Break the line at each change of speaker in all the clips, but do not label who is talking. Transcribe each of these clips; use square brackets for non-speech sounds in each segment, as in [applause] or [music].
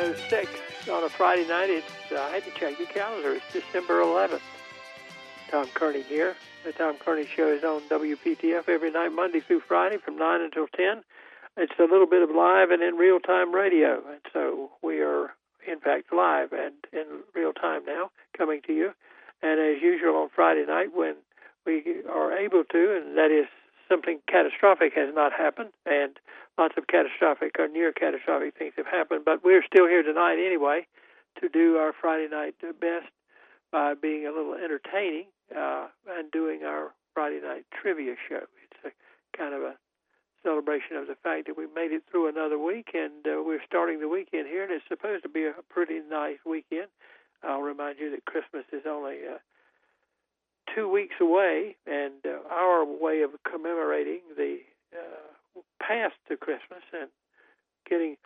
906 on a Friday night. It's, uh, I had to check the calendar. It's December 11th. Tom Kearney here. The Tom Kearney Show is on WPTF every night, Monday through Friday from 9 until 10. It's a little bit of live and in real time radio. And so we are, in fact, live and in real time now coming to you. And as usual on Friday night, when we are able to, and that is something catastrophic has not happened, and lots of catastrophic or near catastrophic things have happened. But we're still here tonight anyway to do our Friday night best by being a little entertaining uh, and doing our Friday night trivia show. It's a kind of a celebration of the fact that we made it through another week, and uh, we're starting the weekend here, and it's supposed to be a pretty nice weekend. I'll remind you that Christmas is only uh, two weeks away, and uh, our way of commemorating the uh, past to Christmas and getting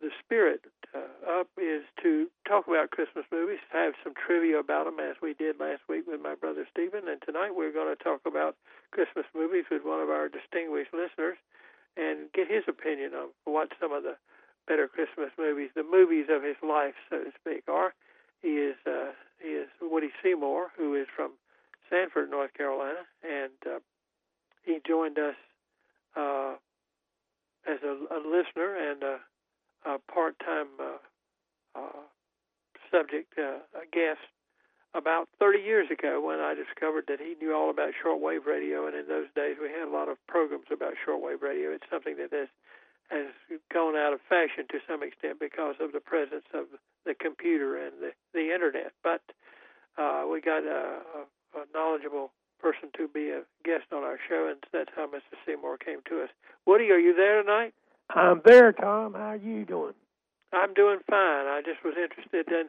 the spirit uh, up is to talk about Christmas movies, have some trivia about them as we did last week with my brother Stephen, and tonight we're going to talk about Christmas movies with one of our distinguished listeners and get his opinion on what some of the better Christmas movies, the movies of his life, so to speak, are. He is uh, he is Woody Seymour, who is from Sanford, North Carolina, and uh, he joined us uh, as a, a, listener and a, a part-time uh, uh subject uh, guest about 30 years ago when I discovered that he knew all about shortwave radio, and in those days we had a lot of programs about shortwave radio. It's something that has has gone out of fashion to some extent because of the presence of the computer and the, the internet. But uh, we got a, a knowledgeable person to be a guest on our show, and that's how Mr. Seymour came to us. Woody, are you there tonight?
I'm there, Tom. How are you doing?
I'm doing fine. I just was interested in,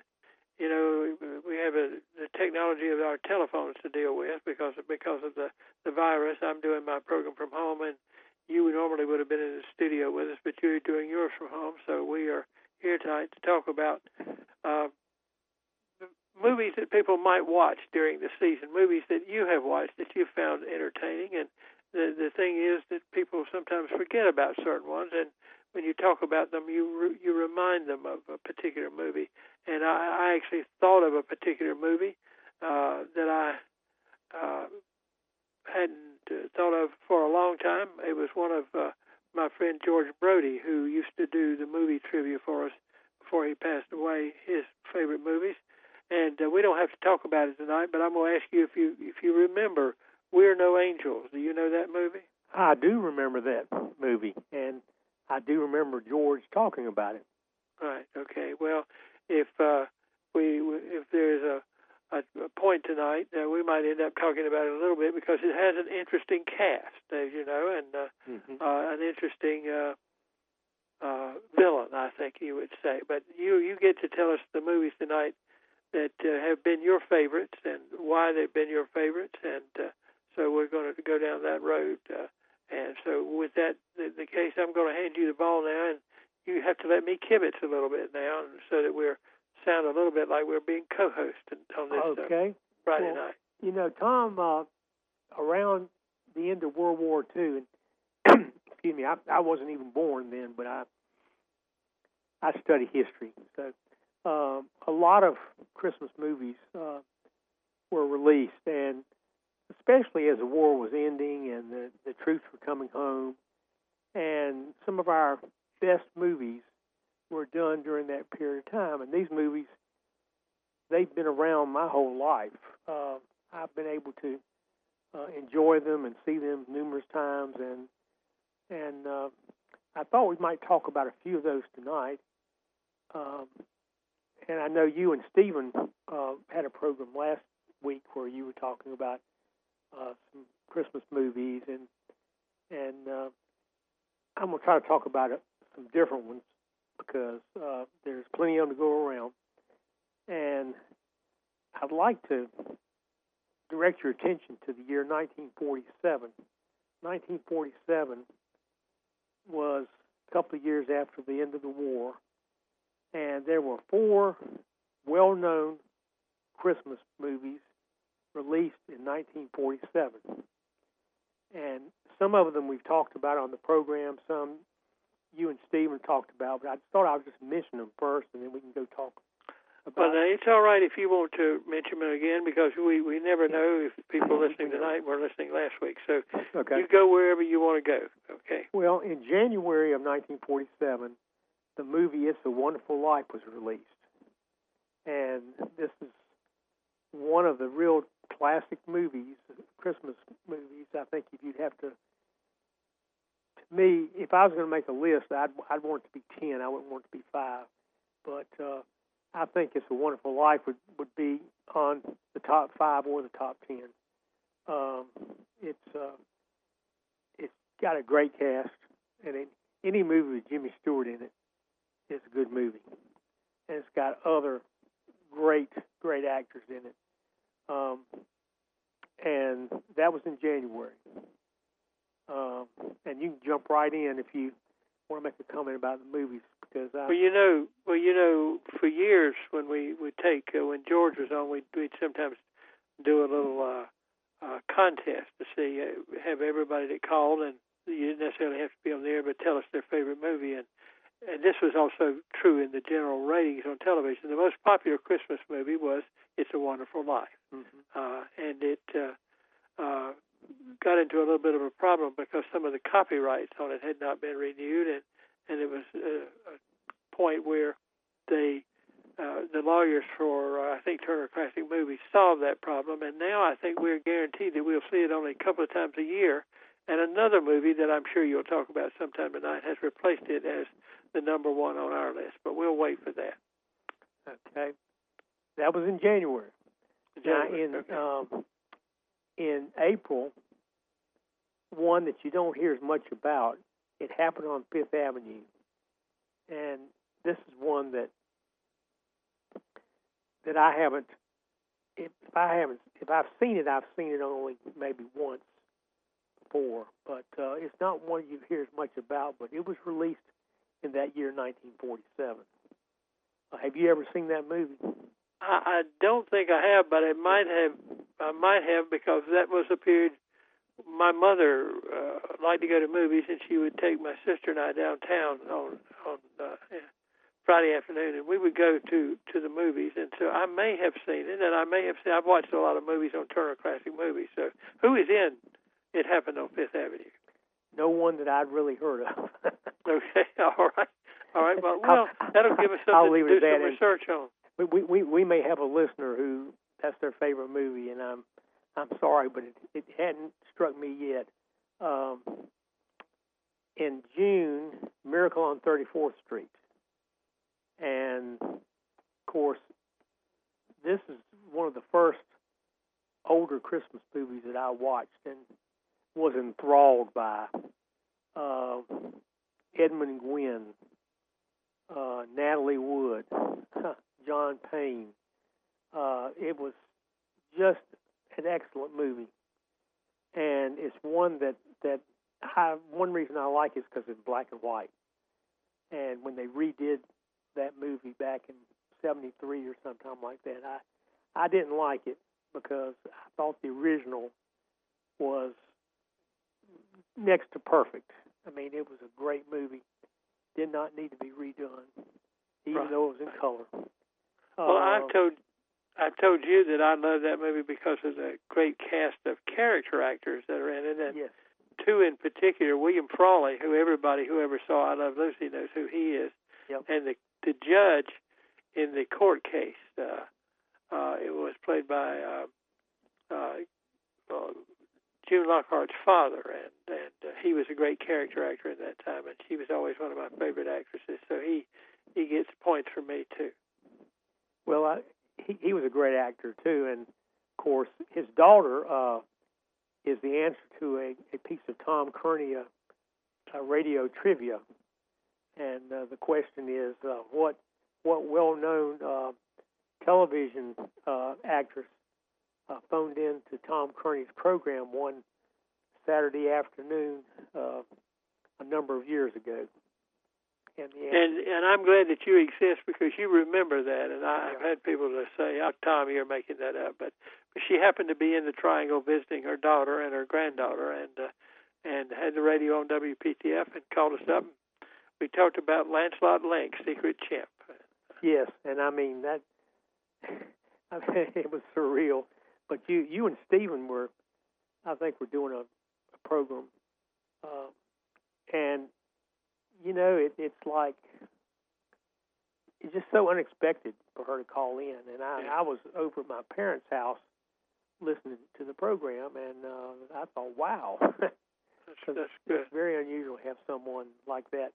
you know, we have a, the technology of our telephones to deal with because of, because of the the virus. I'm doing my program from home, and you normally would have been in the studio with us, but you're doing yours from home. So we are here tonight to talk about uh, movies that people might watch during the season, movies that you have watched that you found entertaining. And the the thing is that people sometimes forget about certain ones, and when you talk about them, you re, you remind them of a particular movie. And I, I actually thought of a particular movie uh, that I uh, hadn't uh, thought of for a long time. It was one of uh, my friend George Brody, who used to do the movie trivia for us before he passed away. His favorite movies, and uh, we don't have to talk about it tonight. But I'm going to ask you if you if you remember "We're No Angels." Do you know that movie?
I do remember that movie, and I do remember George talking about it.
Right. Okay. Well, if uh, we if there's a a, a point tonight, uh, we might end up talking about it a little bit because it has an interesting cast, as you know, and uh, mm-hmm. uh, an interesting uh, uh, villain, I think you would say. But you you get to tell us the movies tonight that uh, have been your favorites and why they've been your favorites. And uh, so we're going to go down that road. Uh, and so with that the, the case, I'm going to hand you the ball now, and you have to let me kibitz a little bit now, so that we're sound a little bit like we're being co-hosted on this
uh, okay.
Friday
well,
night.
You know, Tom, uh, around the end of World War II, and [clears throat] excuse me, I, I wasn't even born then, but I I study history, so uh, a lot of Christmas movies uh, were released, and especially as the war was ending and the, the troops were coming home, and some of our best movies were done during that period of time. And these movies, they've been around my whole life. Uh, I've been able to uh, enjoy them and see them numerous times, and and uh, I thought we might talk about a few of those tonight. Um, and I know you and Stephen uh, had a program last week where you were talking about uh, some Christmas movies, and and uh, I'm gonna try to talk about it, some different ones because uh, there's plenty of them to go around, and I'd like to direct your attention to the year 1947. 1947 was a couple of years after the end of the war, and there were four well known Christmas movies released in 1947. And some of them we've talked about on the program, some you and Stephen talked about, but I thought I would just mention them first, and then we can go talk
well, now, it's all right if you want to mention them again because we we never know if people listening tonight were listening last week. So
okay.
you go wherever you want to go. Okay.
Well, in January of 1947, the movie "It's a Wonderful Life" was released, and this is one of the real classic movies, Christmas movies. I think if you'd have to, to me, if I was going to make a list, I'd I'd want it to be ten. I wouldn't want it to be five, but. uh I think "It's a Wonderful Life" would would be on the top five or the top ten. Um, it's uh, it's got a great cast, and any movie with Jimmy Stewart in it is a good movie, and it's got other great great actors in it. Um, and that was in January. Um, and you can jump right in if you want to make a comment about the movies because I,
well, you know, well, you know, for years when we would take uh, when George was on, we'd, we'd sometimes do a little uh, uh, contest to see uh, have everybody that called, and you didn't necessarily have to be on the air, but tell us their favorite movie, and and this was also true in the general ratings on television. The most popular Christmas movie was "It's a Wonderful Life,"
mm-hmm.
uh, and it. Uh, uh, got into a little bit of a problem because some of the copyrights on it had not been renewed, and and it was a, a point where they uh, the lawyers for uh, I think Turner Classic Movies solved that problem, and now I think we're guaranteed that we'll see it only a couple of times a year. And another movie that I'm sure you'll talk about sometime tonight has replaced it as the number one on our list, but we'll wait for that.
Okay, that was in January.
January.
Now in
okay.
um, in April, one that you don't hear as much about. It happened on Fifth Avenue, and this is one that that I haven't. If I haven't, if I've seen it, I've seen it only maybe once before. But uh, it's not one you hear as much about. But it was released in that year, 1947. Uh, have you ever seen that movie?
I, I don't think I have, but I might have. I might have because that was a period my mother uh, liked to go to movies, and she would take my sister and I downtown on on uh, Friday afternoon, and we would go to to the movies. And so I may have seen it, and I may have seen. I've watched a lot of movies on Turner Classic Movies. So who is in? It happened on Fifth Avenue.
No one that I'd really heard of. [laughs]
okay, [laughs] all right, all right. Well, well, that'll give us something
to
do
some
research on.
We, we we may have a listener who that's their favorite movie, and I'm I'm sorry, but it, it hadn't struck me yet. Um, in June, Miracle on 34th Street. And of course, this is one of the first older Christmas movies that I watched and was enthralled by. Uh, Edmund Gwenn, uh, Natalie Wood, [laughs] John Payne. Uh, it was just an excellent movie, and it's one that that I, one reason I like is because it's black and white. And when they redid that movie back in '73 or sometime like that, I I didn't like it because I thought the original was next to perfect. I mean, it was a great movie. Did not need to be redone, even
right.
though it was in color.
Well,
uh,
I've told I've told you that I love that movie because of the great cast of character actors that are in it, and
yes.
two in particular, William Frawley, who everybody who ever saw I Love Lucy knows who he is,
Yep.
and the the judge in the court case. Uh, uh, it was played by uh, uh, uh, June Lockhart's father, and and uh, he was a great character actor in that time, and she was always one of my favorite actresses. So he he gets points from me too.
Well, I, he he was a great actor too, and of course his daughter uh, is the answer to a, a piece of Tom Kearney uh, uh, radio trivia, and uh, the question is uh, what what well-known uh, television uh, actress uh, phoned in to Tom Kearney's program one Saturday afternoon uh, a number of years ago. And,
And and I'm glad that you exist because you remember that. And I, I've had people to say, "Oh, Tom, you're making that up," but, but she happened to be in the Triangle visiting her daughter and her granddaughter, and uh, and had the radio on WPTF and called us up. we talked about Lancelot Link, Secret Chimp.
Yes, and I mean that. [laughs] I mean, it was surreal. But you, you and Stephen were, I think, we're doing a, a program, uh, and you know, it, it's like it's just so unexpected for her to call in. And I,
Yeah.
I was over at my parents' house listening to the program, and uh, I thought, wow, [laughs]
That's, that's
it's very unusual to have someone like that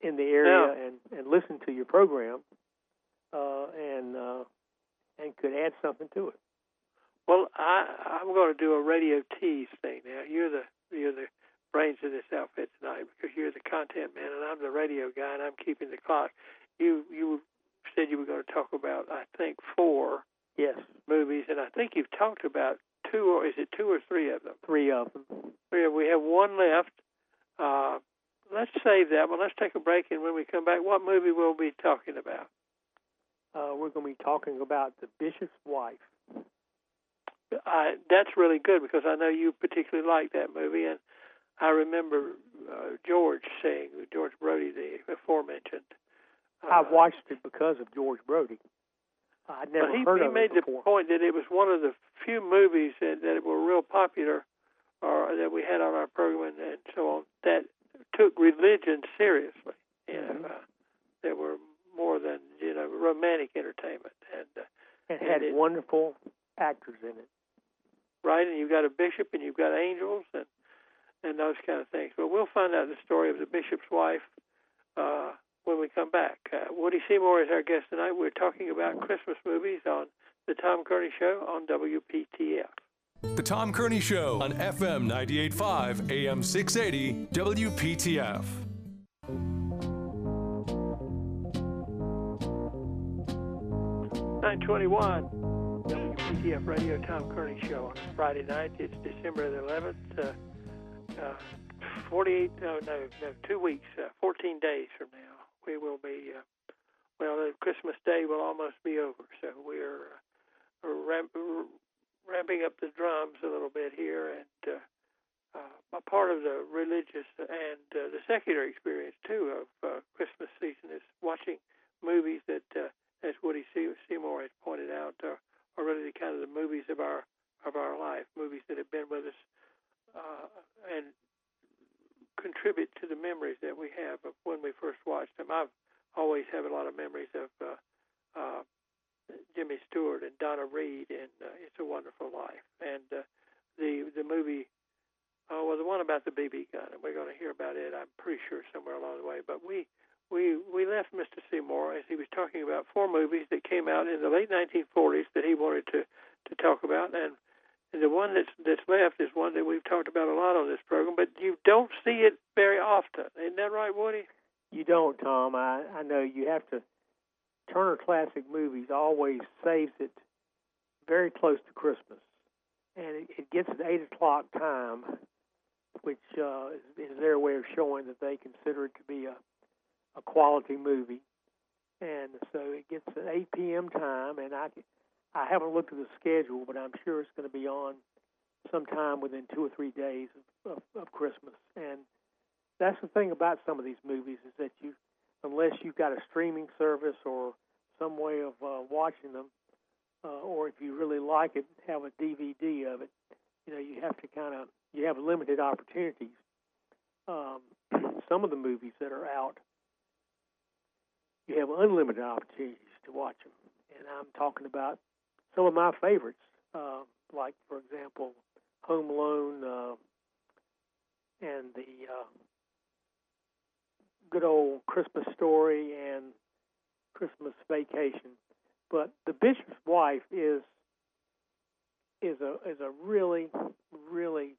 in the area and, and listen to your program, uh, and uh, and could add something to it.
Well, I, I'm going to do a radio tease thing now. You're the you're the brains of this outfit tonight because you're the content man and I'm the radio guy and I'm keeping the clock. You you said you were going to talk about I think four
Yes,
movies and I think you've talked about two or is it two or three of them?
three of them.
We have, we have one left. Uh, let's save that one. Let's take a break and when we come back, what movie will we be talking about?
Uh, we're going to be talking about the bishop's wife.
I, that's really good because I know you particularly like that movie, and I remember uh, George saying George Brody, the aforementioned. Uh,
I watched it because of George Brody. I'd never
well, he,
heard
he
of
made
it before.
the point that it was one of the few movies that, that were real popular, or that we had on our program and, and so on that took religion seriously. You know,
Mhm.
uh, that were more than you know romantic entertainment, and uh,
It had
and it-
wonderful actors in it.
Right? And you've got a bishop and you've got angels and and those kind of things. But we'll find out the story of the bishop's wife uh, when we come back. Uh, Woody Seymour is our guest tonight. We're talking about Christmas movies on the Tom Kearney Show on WPTF.
The Tom Kearney Show on FM 98.5 AM 680 WPTF.
Nine twenty-one. WPTF Radio Tom Kearney Show on Friday night. It's December the eleventh. Uh, uh, Forty-eight. No, no, no. Two weeks. Uh, Fourteen days from now, we will be. Uh, well, uh, Christmas Day will almost be over, so we're uh, ramp, ramping up the drums a little bit here, and uh, uh, a part of the religious and uh, the secular experience too of uh, Christmas season is watching movies that, uh, as Woody Seymour has pointed out, are, are really kind of the movies of our of our life, movies that have been with us uh, and contribute to the memories that we have of when we first watched them. I've always have a lot of memories of uh, uh, Jimmy Stewart and Donna Reed in uh, It's a Wonderful Life, and uh, the the movie. Oh well, the one about the BB gun, and we're going to hear about it. I'm pretty sure somewhere along the way. But we we we left Mr. Seymour as he was talking about four movies that came out in the late 1940s that he wanted to to talk about, and and the one that's that's left is one that we've talked about a lot on this program, but you don't see it very often. Isn't that right, Woody?
You don't, Tom. I, I know you have to. Turner Classic Movies always saves it very close to Christmas, and it, it gets at eight o'clock time, which uh, is, is their way of showing that they consider it to be a a quality movie, and so it gets at eight p.m. time, and I I haven't looked at the schedule, but I'm sure it's going to be on sometime within two or three days of, of, of Christmas, and that's the thing about some of these movies is that you, unless you've got a streaming service or some way of uh, watching them, uh, or if you really like it, have a DVD of it. You know, you have to kind of you have limited opportunities. Um, [clears throat] some of the movies that are out, you have unlimited opportunities to watch them, and I'm talking about some of my favorites, uh, like for example, Home Alone uh, and the uh, good old Christmas story and Christmas vacation. But the bishop's wife is is a is a really really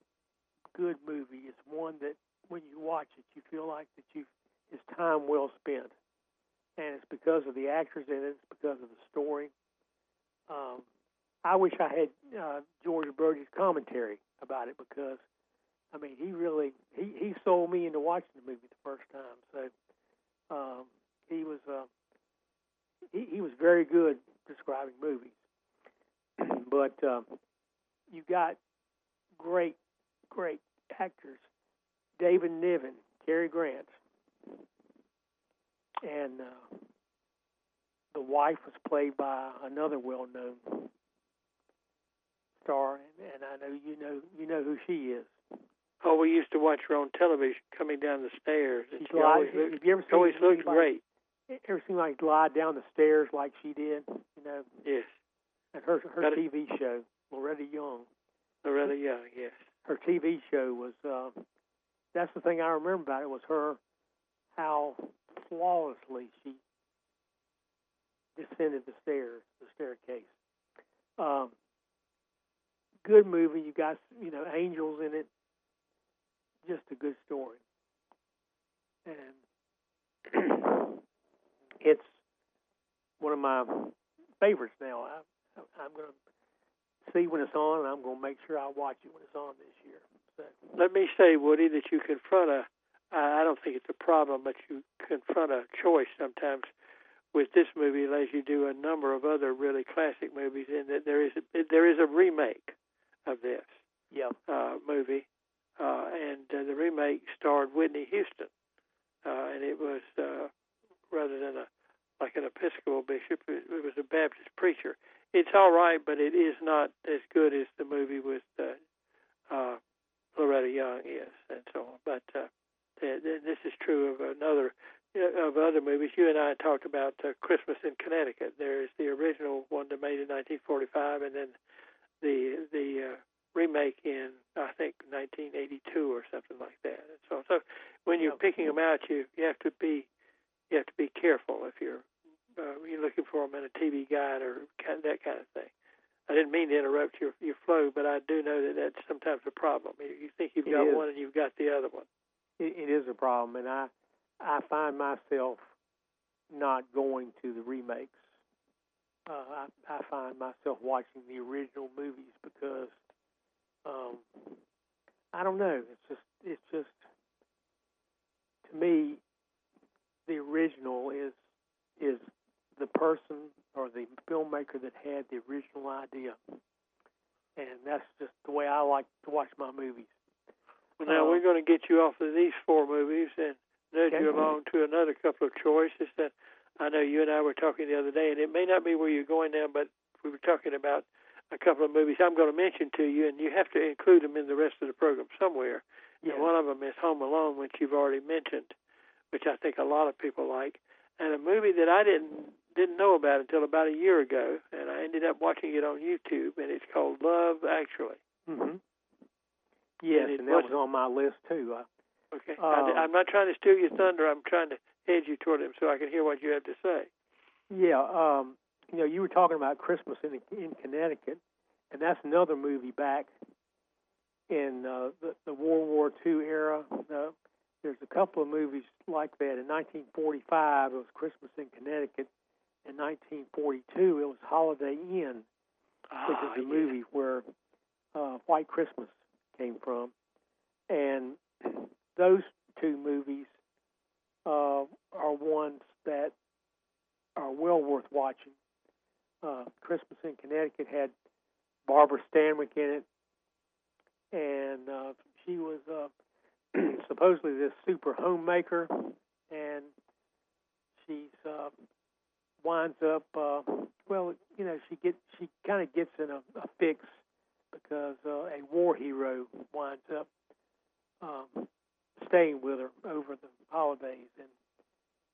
good movie. It's one that when you watch it, you feel like that you it's time well spent, and it's because of the actors in it. It's because of the story. Um, I wish I had uh, George Brody's commentary about it because I mean, he really he he sold me into watching the movie the first time. So um, he was uh, he he was very good describing movies. [clears throat] but um, you got great great actors: David Niven, Cary Grant, and uh, the wife was played by another well-known star, and, and I know you know you know who she is.
Oh, we used to watch her on television coming down the stairs, and
She's
she always looked,
have you ever seen
always looked
anybody-
great.
Ever seen like glide down the stairs like she did? You know,
Yes,
and her her
Got it.
TV show, Loretta Young.
Loretta Young. Yes.
her TV show was uh, that's the thing I remember about it was her how flawlessly she descended the stairs, the staircase. Um, good movie. You got you know angels in it. Just a good story, and [clears throat] it's one of my favorites now. I, I'm going to see when it's on, and I'm going to make sure I watch it when it's on this year. So,
Let me say, Woody, that you confront a. I don't think it's a problem, but you confront a choice sometimes with this movie, as you do a number of other really classic movies, in that there is a, there is a remake of this
yeah,
uh, movie, uh, and uh, the remake starred Whitney Houston, uh, and it was uh, rather than a like an Episcopal bishop, it, it was a Baptist preacher. It's all right, but it is not as good as the movie with uh, uh, Loretta Young is, and so on. But uh, this is true of another uh, of other movies. You and I talked about uh, Christmas in Connecticut. There is the original one that made in 1945, and then the the uh, remake in I think 1982 or something like that. And so so when you're picking them out, you you have to be you have to be careful if you're uh, you're looking for them in a TV guide or kind that kind of thing. I didn't mean to interrupt your your flow, but I do know that that's sometimes a problem. You, you think you've got one and you've got the other one.
It, it is a problem, and I I find myself not going to the remakes. Uh, I I find myself watching the original movies because um, I don't know. It's just it's just to me the original is is the person or the filmmaker that had the original idea, and that's just the way I like to watch my movies.
Well, now
Uh,
we're going to get you off of these four movies and nudge
Okay.
you along to another couple of choices that I know you and I were talking the other day, and it may not be where you're going now, but we were talking about a couple of movies I'm going to mention to you, and you have to include them in the rest of the program somewhere.
Yeah.
And one of them is Home Alone, which you've already mentioned, which I think a lot of people like, and a movie that I didn't didn't know about until about a year ago, and I ended up watching it on YouTube, and it's called Love Actually.
Mm hmm Yes,
it
and that was on my list too. Uh,
Okay.
Um,
I, am not trying to steal your thunder. I'm trying to edge you toward him so I can hear what you have to say.
yeah, um, you know, you were talking about Christmas in in Connecticut, and that's another movie back in uh, the, the World War II era. Uh, there's a couple of movies like that. In 1945, it was Christmas in Connecticut. In 1942, it was Holiday Inn, which
Ah,
is a
yeah.
movie where uh, White Christmas came from, and those two movies uh, are ones that are well worth watching. Uh, Christmas in Connecticut had Barbara Stanwyck in it, and uh, she was uh, [clears throat] supposedly this super homemaker, and she's uh, winds up uh, well, you know, she gets she kind of gets in a, a fix because uh, a war hero winds up um, staying with her over the holidays, and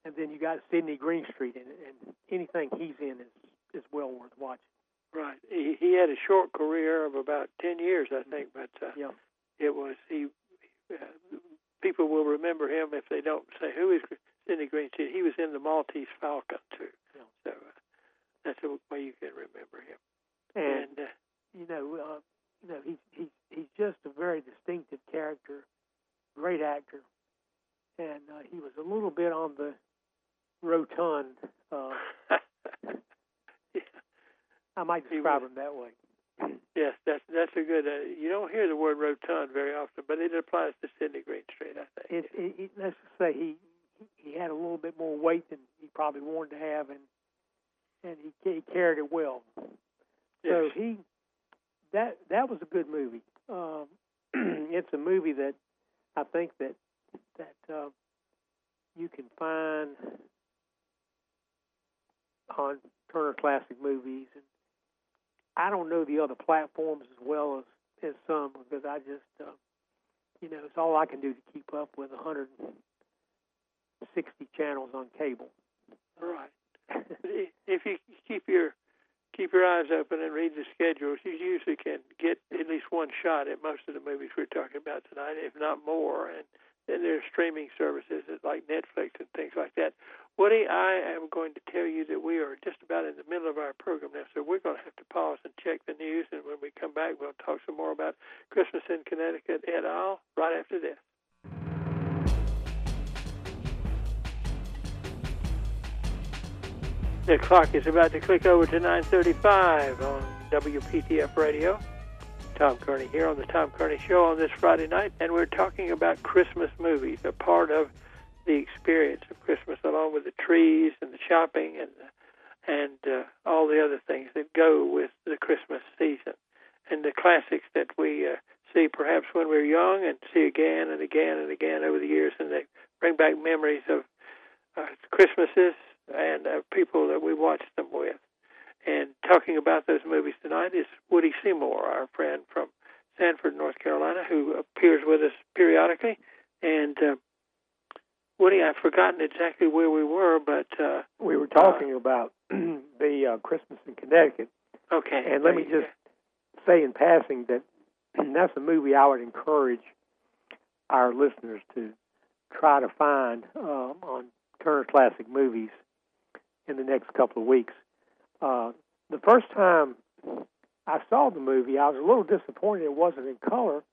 and then you got Sidney Greenstreet in it, and anything he's in is is well worth watching.
Right. He, he had a short career of about 10 years, I think, but uh,
Yeah,
it was, he, uh, people will remember him if they don't say, who is Sidney Greenstreet? He was in the Maltese Falcon, too.
Yeah.
So uh, that's the way you can remember him.
and
And, uh,
you know, uh, you know, he's he's he's just a very distinctive character, great actor, and uh, he was a little bit on the rotund. Uh, [laughs]
yeah.
I might describe
was.
him that way.
Yes, that's that's a good. Uh, you don't hear the word rotund very often, but it applies to Sidney Greenstreet, I think.
It, it, it, let's just say he he had a little bit more weight than he probably wanted to have, and and he, he carried it well. So
yes.
he that was a good movie. Um, [clears throat] it's a movie that I think that that uh, you can find on Turner Classic Movies, and I don't know the other platforms as well as as some because I just, uh, you know, it's all I can do to keep up with 160 channels on cable.
Right. [laughs] if you keep your keep your eyes open and read the schedules, you usually can get at least one shot at most of the movies we're talking about tonight, if not more. And then there's streaming services like Netflix and things like that. Woody, I am going to tell you that we are just about in the middle of our program now, so we're going to have to pause and check the news. And when we come back, we'll talk some more about Christmas in Connecticut et al. right after this. The clock is about to click over to 9:35 on WPTF Radio. Tom Kearney here on the Tom Kearney Show on this Friday night, and we're talking about Christmas movies, a part of the experience of Christmas, along with the trees and the shopping and and uh, all the other things that go with the Christmas season, and the classics that we uh, see perhaps when we're young and see again and again and again over the years, and they bring back memories of uh, Christmases and uh, people that we watched them with. And talking about those movies tonight is Woody Seymour, our friend from Sanford, North Carolina, who appears with us periodically. And uh, Woody, I've forgotten exactly where we were, but uh,
we were talking uh, about [clears throat] the uh, Christmas in Connecticut.
Okay.
And let me just say in passing that [clears throat] that's a movie I would encourage our listeners to try to find um, on Turner Classic Movies in the next couple of weeks. Uh, the first time I saw the movie, I was a little disappointed it wasn't in color.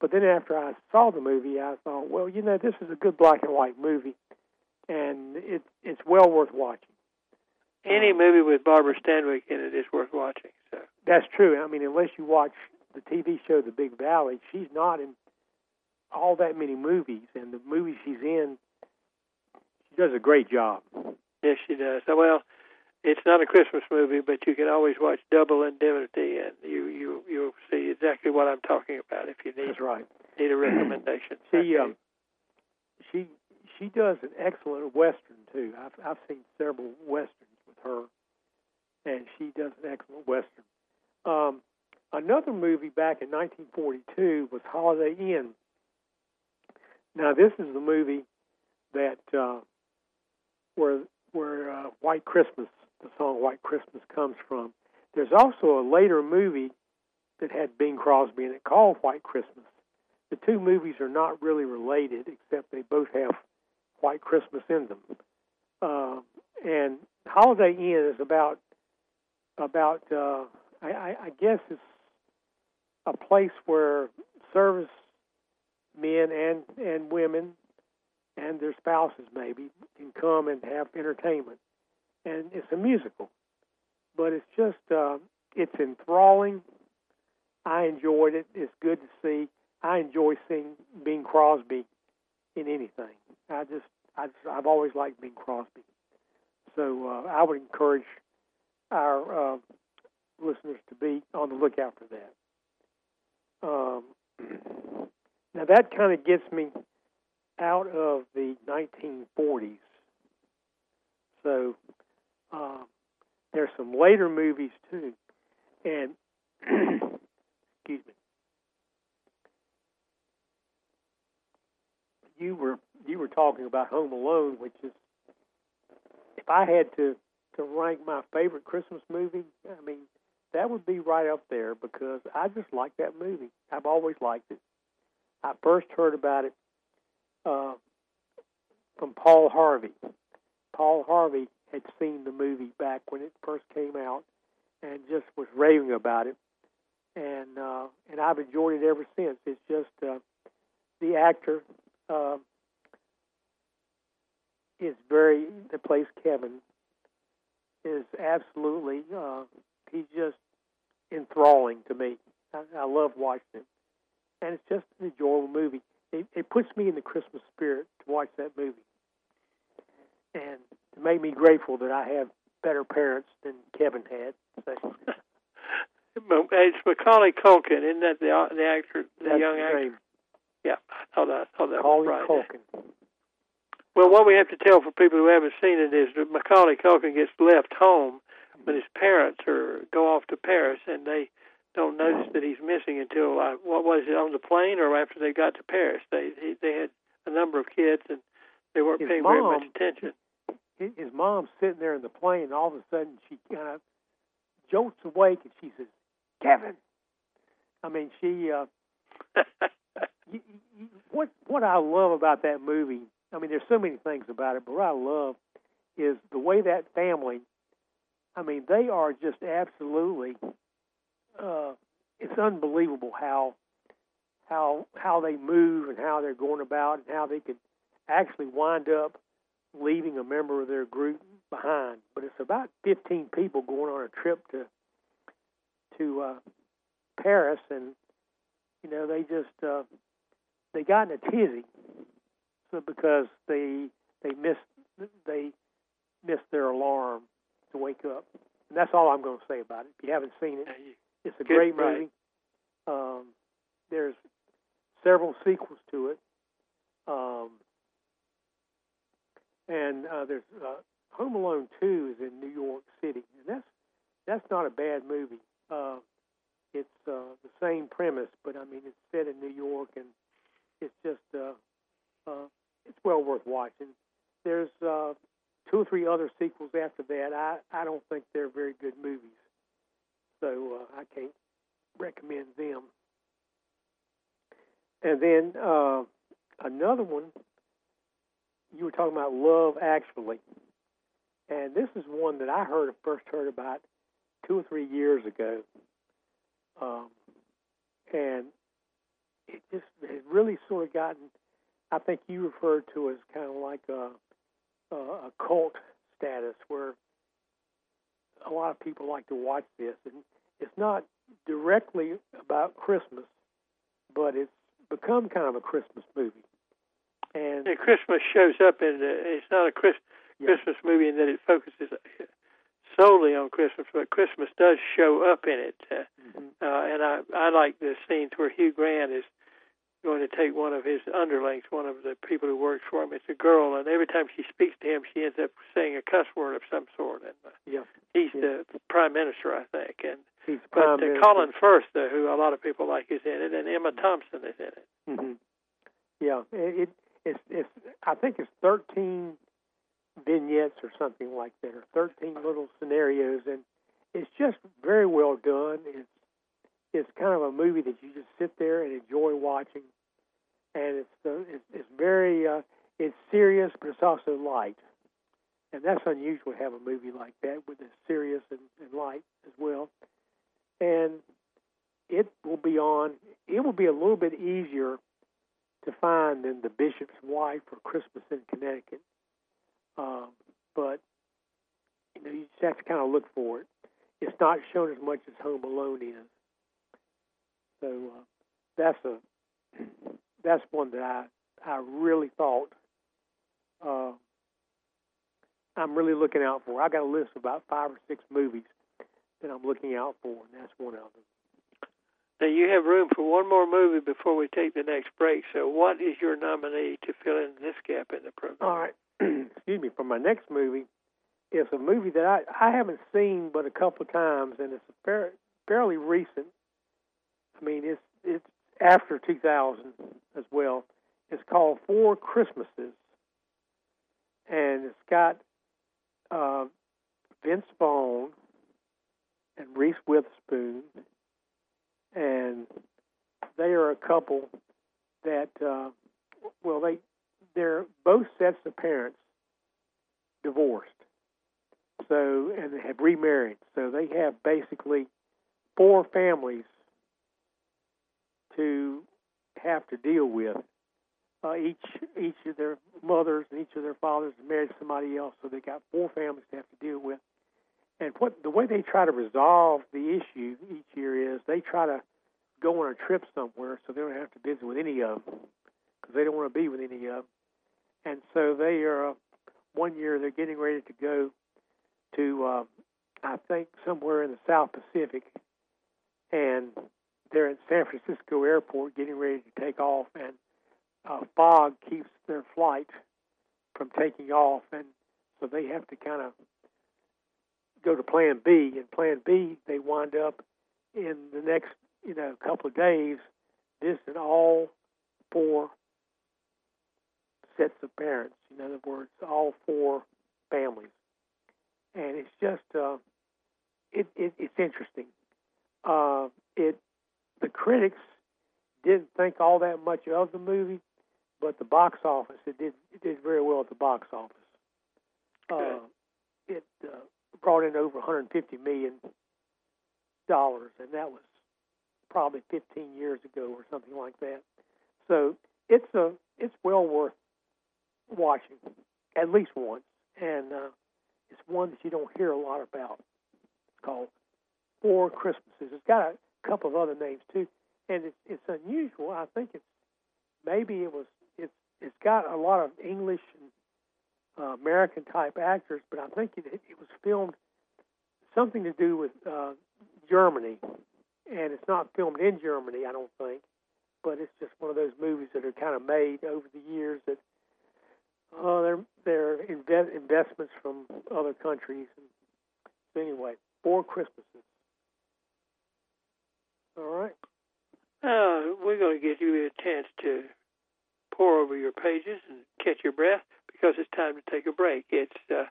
But then after I saw the movie, I thought, well, you know, this is a good black and white movie, and it, it's well worth watching.
Any movie with Barbara Stanwyck in it is worth watching. So
that's true. I mean, unless you watch the TV show The Big Valley, she's not in all that many movies, and the movies she's in, she does a great job.
Yes, she does. Well, it's not a Christmas movie, but you can always watch Double Indemnity, and you you you'll see exactly what I'm talking about if you need.
That's right.
Need a recommendation. [clears throat]
she um, she she does an excellent western too. I've I've seen several westerns with her, and she does an excellent western. Um, another movie back in 1942 was Holiday Inn. Now this is the movie that uh, where where uh, White Christmas, the song White Christmas, comes from. There's also a later movie that had Bing Crosby in it called White Christmas. The two movies are not really related, except they both have White Christmas in them. Uh, and Holiday Inn is about about uh, I, I guess it's a place where service men and and women and their spouses maybe can come and have entertainment. And it's a musical, but it's just uh, it's enthralling. I enjoyed it. It's good to see. I enjoy seeing Bing Crosby in anything. I just, I just I've always liked Bing Crosby. So uh, I would encourage our uh, listeners to be on the lookout for that. Um, [clears throat] now that kind of gets me out of the 1940s. So uh, there's some later movies too, and [clears throat] excuse me. You were you were talking about Home Alone, which is if I had to to rank my favorite Christmas movie, I mean that would be right up there because I just like that movie. I've always liked it. I first heard about it uh, from Paul Harvey. Paul Harvey had seen the movie back when it first came out and just was raving about it, and uh, and I've enjoyed it ever since. It's just uh, the actor uh, is very that plays Kevin is absolutely uh, he's just enthralling to me. I, I love watching him, and it's just an enjoyable movie it, it puts me in the Christmas spirit to watch that movie, and it made me grateful that I have better parents than Kevin had. So. [laughs]
it's Macaulay Culkin, isn't that the the actor, the
That's
young actor?
Name.
Yeah, I thought that. I thought that
Macaulay
was right.
Culkin.
Well, what we have to tell for people who haven't seen it is that Macaulay Culkin gets left home when his parents are go off to Paris, and they don't notice that he's missing until uh, what was it on the plane or after they got to Paris. They he, they had a number of kids and they weren't
His
paying very much attention.
his mom's sitting there in the plane, and all of a sudden she kind of jolts awake, and she says, "Kevin." I mean, she. Uh, [laughs] y- y- what what I love about that movie, I mean, there's so many things about it, but what I love is the way that family. I mean, they are just absolutely. Uh, it's unbelievable how how how they move and how they're going about and how they could actually wind up leaving a member of their group behind. But it's about 15 people going on a trip to to uh, Paris, and you know they just uh, they got in a tizzy, so because they they missed they missed their alarm to wake up, and that's all I'm going to say about it. If you haven't seen it, it's a
Good,
great
right.
movie. Um, there's several sequels to it. Um, and uh, there's uh, Home Alone Two is in New York City, and that's that's not a bad movie. Uh, it's uh, the same premise, but I mean it's set in New York, and it's just uh, uh, it's well worth watching. There's uh, two or three other sequels after that. I I don't think they're very good movies, so uh, I can't recommend them. And then uh, another one you were talking about Love Actually, and this is one that I heard first heard about two or three years ago, um, and it just has really sort of gotten. I think you referred to as kind of like a, a, a cult status, where a lot of people like to watch this, and it's not directly about Christmas, but it's become kind of a Christmas movie. And
And Christmas shows up in the, it's not a Chris,
Yeah.
Christmas movie in that it focuses solely on Christmas, but Christmas does show up in it. Uh,
Mhm.
uh, and I I like the scenes where Hugh Grant is going to take one of his underlings, one of the people who works for him. It's a girl, and every time she speaks to him, she ends up saying a cuss word of some sort. And uh,
yeah,
he's
Yeah.
the prime minister, I think. And
he's
but
prime
uh. Colin Firth, uh, who a lot of people like, is in it, and Emma Thompson is in it.
hmm Yeah, it, it it's it's I think it's thirteen vignettes or something like that, or thirteen little scenarios, and it's just very well done. It's it's kind of a movie that you just sit there and enjoy watching, and it's the it's, it's very uh, it's serious, but it's also light, and that's unusual to have a movie like that with it's serious and, and light as well, and it will be on. It will be a little bit easier to find than The Bishop's Wife or Christmas in Connecticut. Um, but you know, you just have to kind of look for it. It's not shown as much as Home Alone is. So uh, that's a [clears throat] that's one that I I really thought uh, I'm really looking out for. I got a list of about five or six movies that I'm looking out for, and that's one of them.
Now you have room for one more movie before we take the next break. So, what is your nominee to fill in this gap in the program?
All right. [clears throat] Excuse me. For my next movie, it's a movie that I, I haven't seen but a couple of times, and it's fair, fairly recent. I mean, it's it's after 2000 as well. It's called Four Christmases, and it's got uh, Vince Vaughn and Reese Witherspoon, and they are a couple that uh, well they they're both sets of parents divorced. So and they have remarried. So they have basically four families to have to deal with. Uh, each each of their mothers and each of their fathers married somebody else, so they got four families to have to deal with. And what the way they try to resolve the issue each year is they try to go on a trip somewhere so they don't have to visit with any of them because they don't want to be with any of them. And so they are. Uh, one year they're getting ready to go to, uh, I think, somewhere in the South Pacific, and they're at San Francisco Airport getting ready to take off, and uh, fog keeps their flight from taking off, and so they have to kind of go to Plan B. And Plan B, they wind up in the next you know couple of days This visiting all four sets of parents. In other words, all four families, and it's just uh, it, it it's interesting. Uh, it the critics didn't think all that much of the movie, but the box office it did it did very well at the box office. Uh, it uh, brought in over 150 million dollars, and that was probably 15 years ago or something like that. So it's a it's well worth watching at least once, and uh, it's one that you don't hear a lot about. It's called Four Christmases. It's got a couple of other names too, and it's it's unusual. I think it's maybe it was it's it's got a lot of English and uh, American type actors, but I think it, it was filmed something to do with uh, Germany, and it's not filmed in Germany, I don't think, but it's just one of those movies that are kind of made over the years that uh, they're they're inve- investments from other countries. And anyway, four Christmases. All right.
Uh, we're going to give you a chance to pore over your pages and catch your breath because it's time to take a break. It's uh,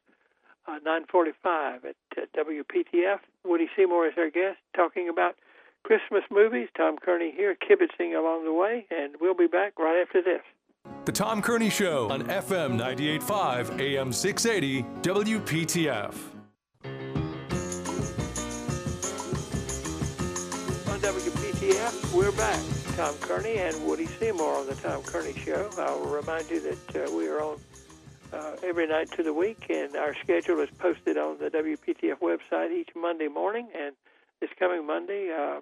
uh, 9:45 at uh, WPTF. Woody Seymour is our guest, talking about Christmas movies. Tom Kearney here, kibitzing along the way, and we'll be back right after this.
The Tom Kearney Show on FM 98.5 AM 680 WPTF.
WPTF, we're back. Tom Kearney and Woody Seymour on the Tom Kearney Show. I'll remind you that uh, we are on uh, every night to the week, and our schedule is posted on the WPTF website each Monday morning. And this coming Monday, uh,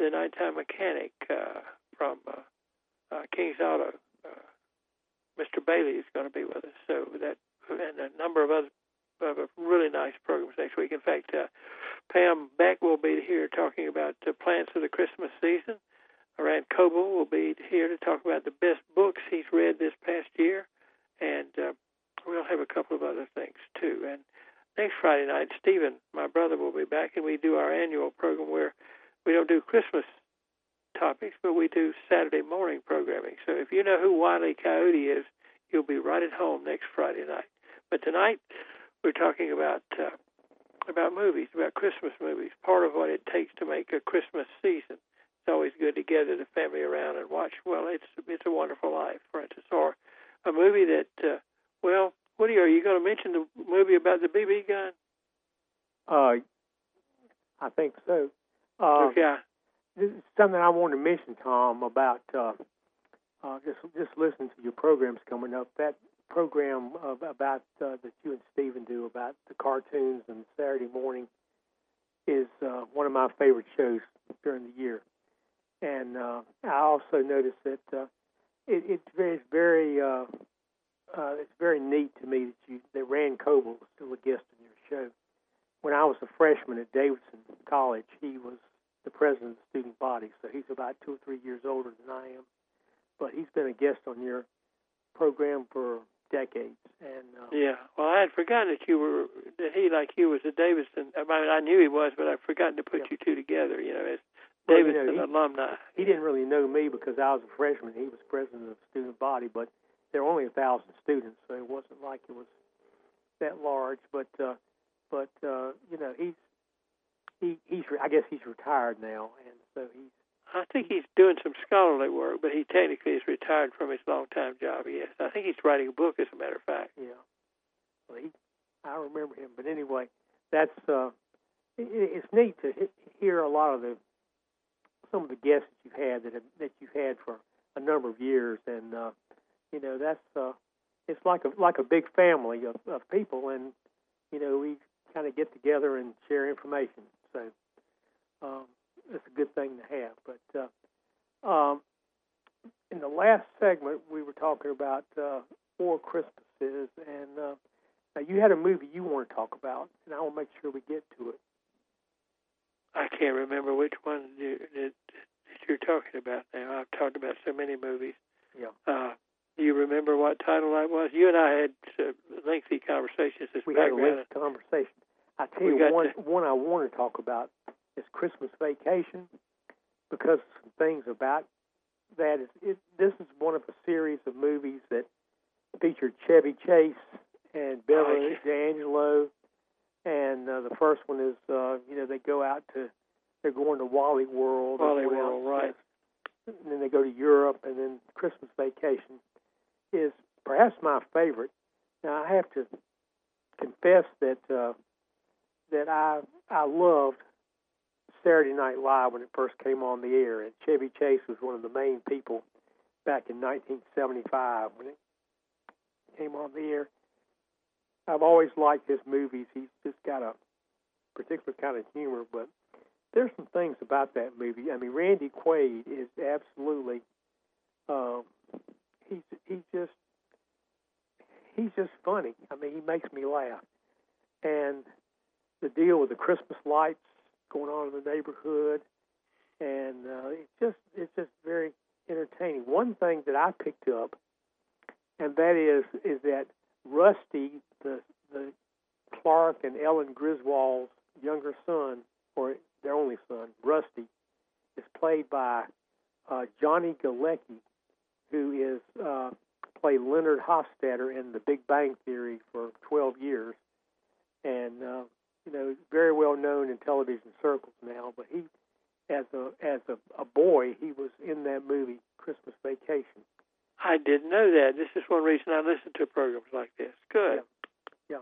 the nighttime mechanic uh, from uh, uh, King's Auto, Mr. Bailey, is going to be with us. So that and a number of other of a really nice programs next week. In fact, uh, Pam Beck will be here talking about uh, plans for the Christmas season. Rand Coble will be here to talk about the best books he's read this past year, and uh, we'll have a couple of other things too. And next Friday night, Stephen, my brother, will be back, and we do our annual program where we don't do Christmas topics, but we do Saturday morning programming. So if you know who Wiley Coyote is, you'll be right at home next Friday night. But tonight, we're talking about uh, about movies, about Christmas movies. Part of what it takes to make a Christmas season. It's always good to gather the family around and watch. Well, it's it's a Wonderful Life, for instance, or a movie that. Uh, well, Woody, are you going to mention the movie about the BB gun?
Uh, I think so. Uh,
yeah.
This is something I wanted to mention, Tom, about uh, uh, just just listening to your programs coming up. That program about uh, that you and Stephen do about the cartoons and Saturday morning is uh, one of my favorite shows during the year. And uh, I also noticed that uh, it, it's very, it's very, uh, uh, it's very neat to me that you that Rand Coble is still a guest on your show. When I was a freshman at Davidson College, he was the president of the student body, so he's about two or three years older than I am. But he's been a guest on your program for decades. And uh,
yeah, well, I had forgotten that you were that he, like you, was a Davidson. I mean, I knew he was, but I'd forgotten to put
Yeah.
you two together. You know, as
Well, you
Davidson
know, he-
alumni.
he didn't really know me because I was a freshman. He was president of the student body, but there were only a thousand students, so it wasn't like it was that large. But uh, but uh, you know, he's he he's re- I guess he's retired now, and so he's
I think he's doing some scholarly work, but he technically is retired from his longtime job. Yes, I think he's writing a book, as a matter of fact.
Yeah. Well, he, I remember him. But anyway, that's uh, it, it's neat to hear a lot of the some of the guests that you've had that have, that you've had for a number of years, and uh, you know that's uh, it's like a like a big family of, of people, and you know we kind of get together and share information. So um, it's a good thing to have. But uh, um, in the last segment, we were talking about uh, four Christmases, and uh, now you had a movie you want to talk about, and I will make sure we get to it.
I can't remember which one you, that, that you're talking about now. I've talked about so many movies.
Yeah.
Uh, Do you remember what title that was? You and I had uh, lengthy conversations this
We had a lengthy conversation. I tell
We
you one
to-
one I want to talk about is Christmas Vacation because some things about that is it, this is one of a series of movies that featured Chevy Chase and
yeah. [laughs]
D'Angelo, and uh, the first one is uh, you know they go out to they're going to Wally World,
Wally World, right.
and then they go to Europe, and then Christmas Vacation is perhaps my favorite. Now I have to confess that uh, that I I loved Saturday Night Live when it first came on the air, and Chevy Chase was one of the main people back in 1975 when it came on the air. I've always liked his movies. He's just got a particular kind of humor, but there's some things about that movie. I mean, Randy Quaid is absolutely um, he's he's just he's just funny. I mean, he makes me laugh. And the deal with the Christmas lights going on in the neighborhood, and uh, it's just it's just very entertaining. One thing that I picked up, and that is is that Rusty, the the Clark and Ellen Griswold's younger son, or their only son, Rusty, is played by uh, Johnny Galecki, who is uh, played Leonard Hofstadter in The Big Bang Theory for 12 years, and uh, you know very well known in television circles now. But he, as a as a, a boy, he was in that movie Christmas Vacation.
I didn't know that. This is one reason I listen to programs like this. Good. Yeah.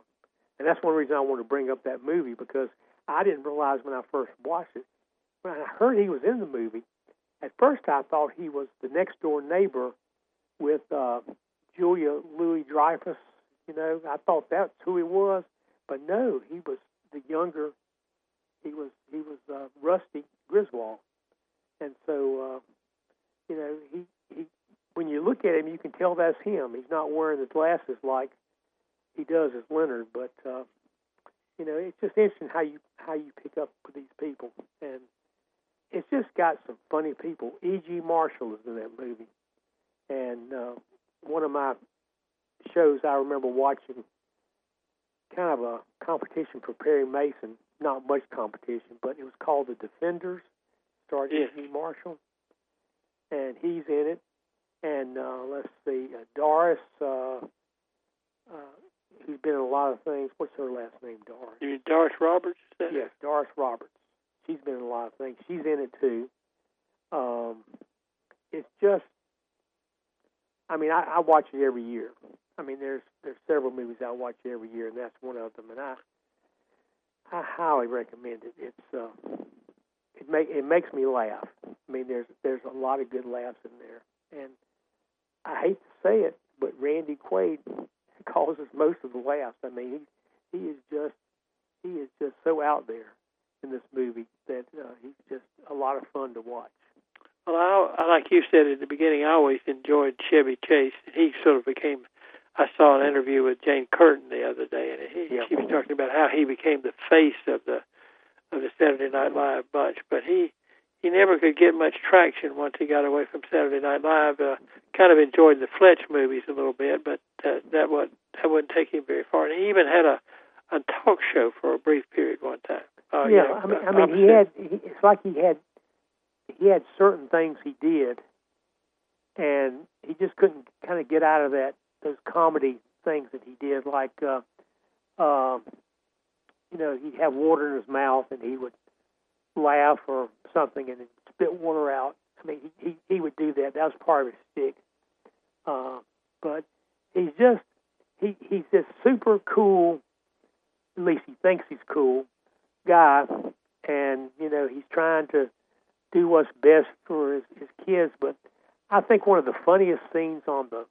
And that's one reason I wanted to bring up that movie because I didn't realize when I first watched it. When I heard he was in the movie, at first I thought he was the next door neighbor with uh, Julia Louis Dreyfus. You know, I thought that's who he was, but no, he was the younger. He was he was uh, Rusty Griswold, and so uh, you know he he. When you look at him, you can tell that's him. He's not wearing the glasses like he does as Leonard, but uh, you know, it's just interesting how you how you pick up with these people, and it's just got some funny people. E.G. Marshall is in that movie, and uh, one of my shows I remember watching, kind of a competition for Perry Mason. Not much competition, but it was called The Defenders. Starred
Yes.
E.G. Marshall, and he's in it. And uh, let's see, uh, Doris. Uh, uh, she's been in a lot of things. What's her last name? Doris.
You mean Doris Roberts?
Yes, Doris Roberts. She's been in a lot of things. She's in it too. Um, it's just, I mean, I, I watch it every year. I mean, there's there's several movies I watch every year, and that's one of them. And I I highly recommend it. It's uh, it make it makes me laugh. I mean, there's there's a lot of good laughs in there, and I hate to say it, but Randy Quaid [laughs] causes most of the laughs. I mean, he he is just he is just so out there in this movie that uh, he's just a lot of fun to watch.
Well, I, like you said at the beginning, I always enjoyed Chevy Chase. He sort of became. I saw an interview with Jane Curtin the other day, and he,
Yeah.
she was talking about how he became the face of the of the Saturday Night Live bunch. But he he never could get much traction once he got away from Saturday Night Live. Uh, kind of enjoyed the Fletch movies a little bit, but uh, that would that wouldn't take him very far. And he even had a a talk show for a brief period one time. Uh, you
yeah,
know,
I mean,
uh,
I mean, he had he, it's like he had he had certain things he did, and he just couldn't kind of get out of that those comedy things that he did, like uh, um, you know, he'd have water in his mouth and he would laugh or something and spit water out. I mean, he he, he would do that. That was part of his stick. Uh, but he's just he he's this super cool. At least he thinks he's cool guy, and you know he's trying to do what's best for his, his kids. But I think one of the funniest scenes on the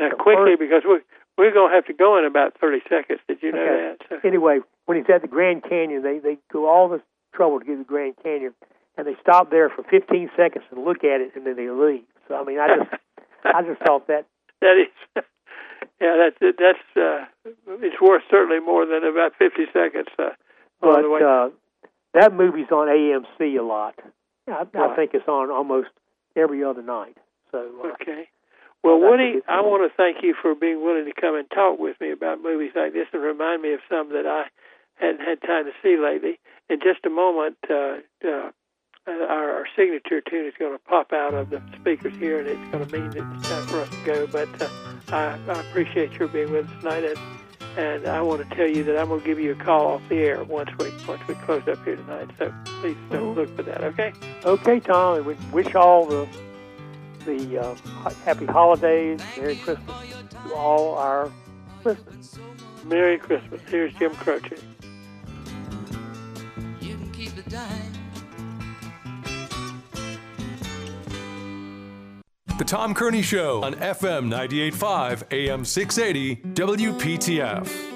Now,
the
quickly,
first-
because we're we're gonna have to go in about thirty seconds. Did you know
Okay.
that? So, [laughs]
anyway, when he's at the Grand Canyon, they they go all this trouble to get to the Grand Canyon, and they stop there for 15 seconds and look at it, and then they leave. So I mean, I just [laughs] I just thought that
that is, [laughs] yeah, that's that's uh, it's worth certainly more than about fifty seconds. Uh,
but
the way.
uh, that movie's on AMC a lot. I, I think it's on almost every other night. So uh,
okay. Well, Woody, I want to thank you for being willing to come and talk with me about movies like this and remind me of some that I hadn't had time to see lately. In just a moment, uh, uh, our, our signature tune is going to pop out of the speakers here, and it's going to mean that it's time for us to go. But uh, I, I appreciate your being with us tonight, and, and I want to tell you that I'm going to give you a call off the air once we once we close up here tonight. So please uh,
Mhm.
look for that. Okay.
Okay, Tom, we wish all the the uh, happy holidays, Merry Christmas to all our listeners.
Merry Christmas. Here's Jim Croce.
You can keep the dime.
The Tom Kearney Show on FM 98.5 AM 680 WPTF.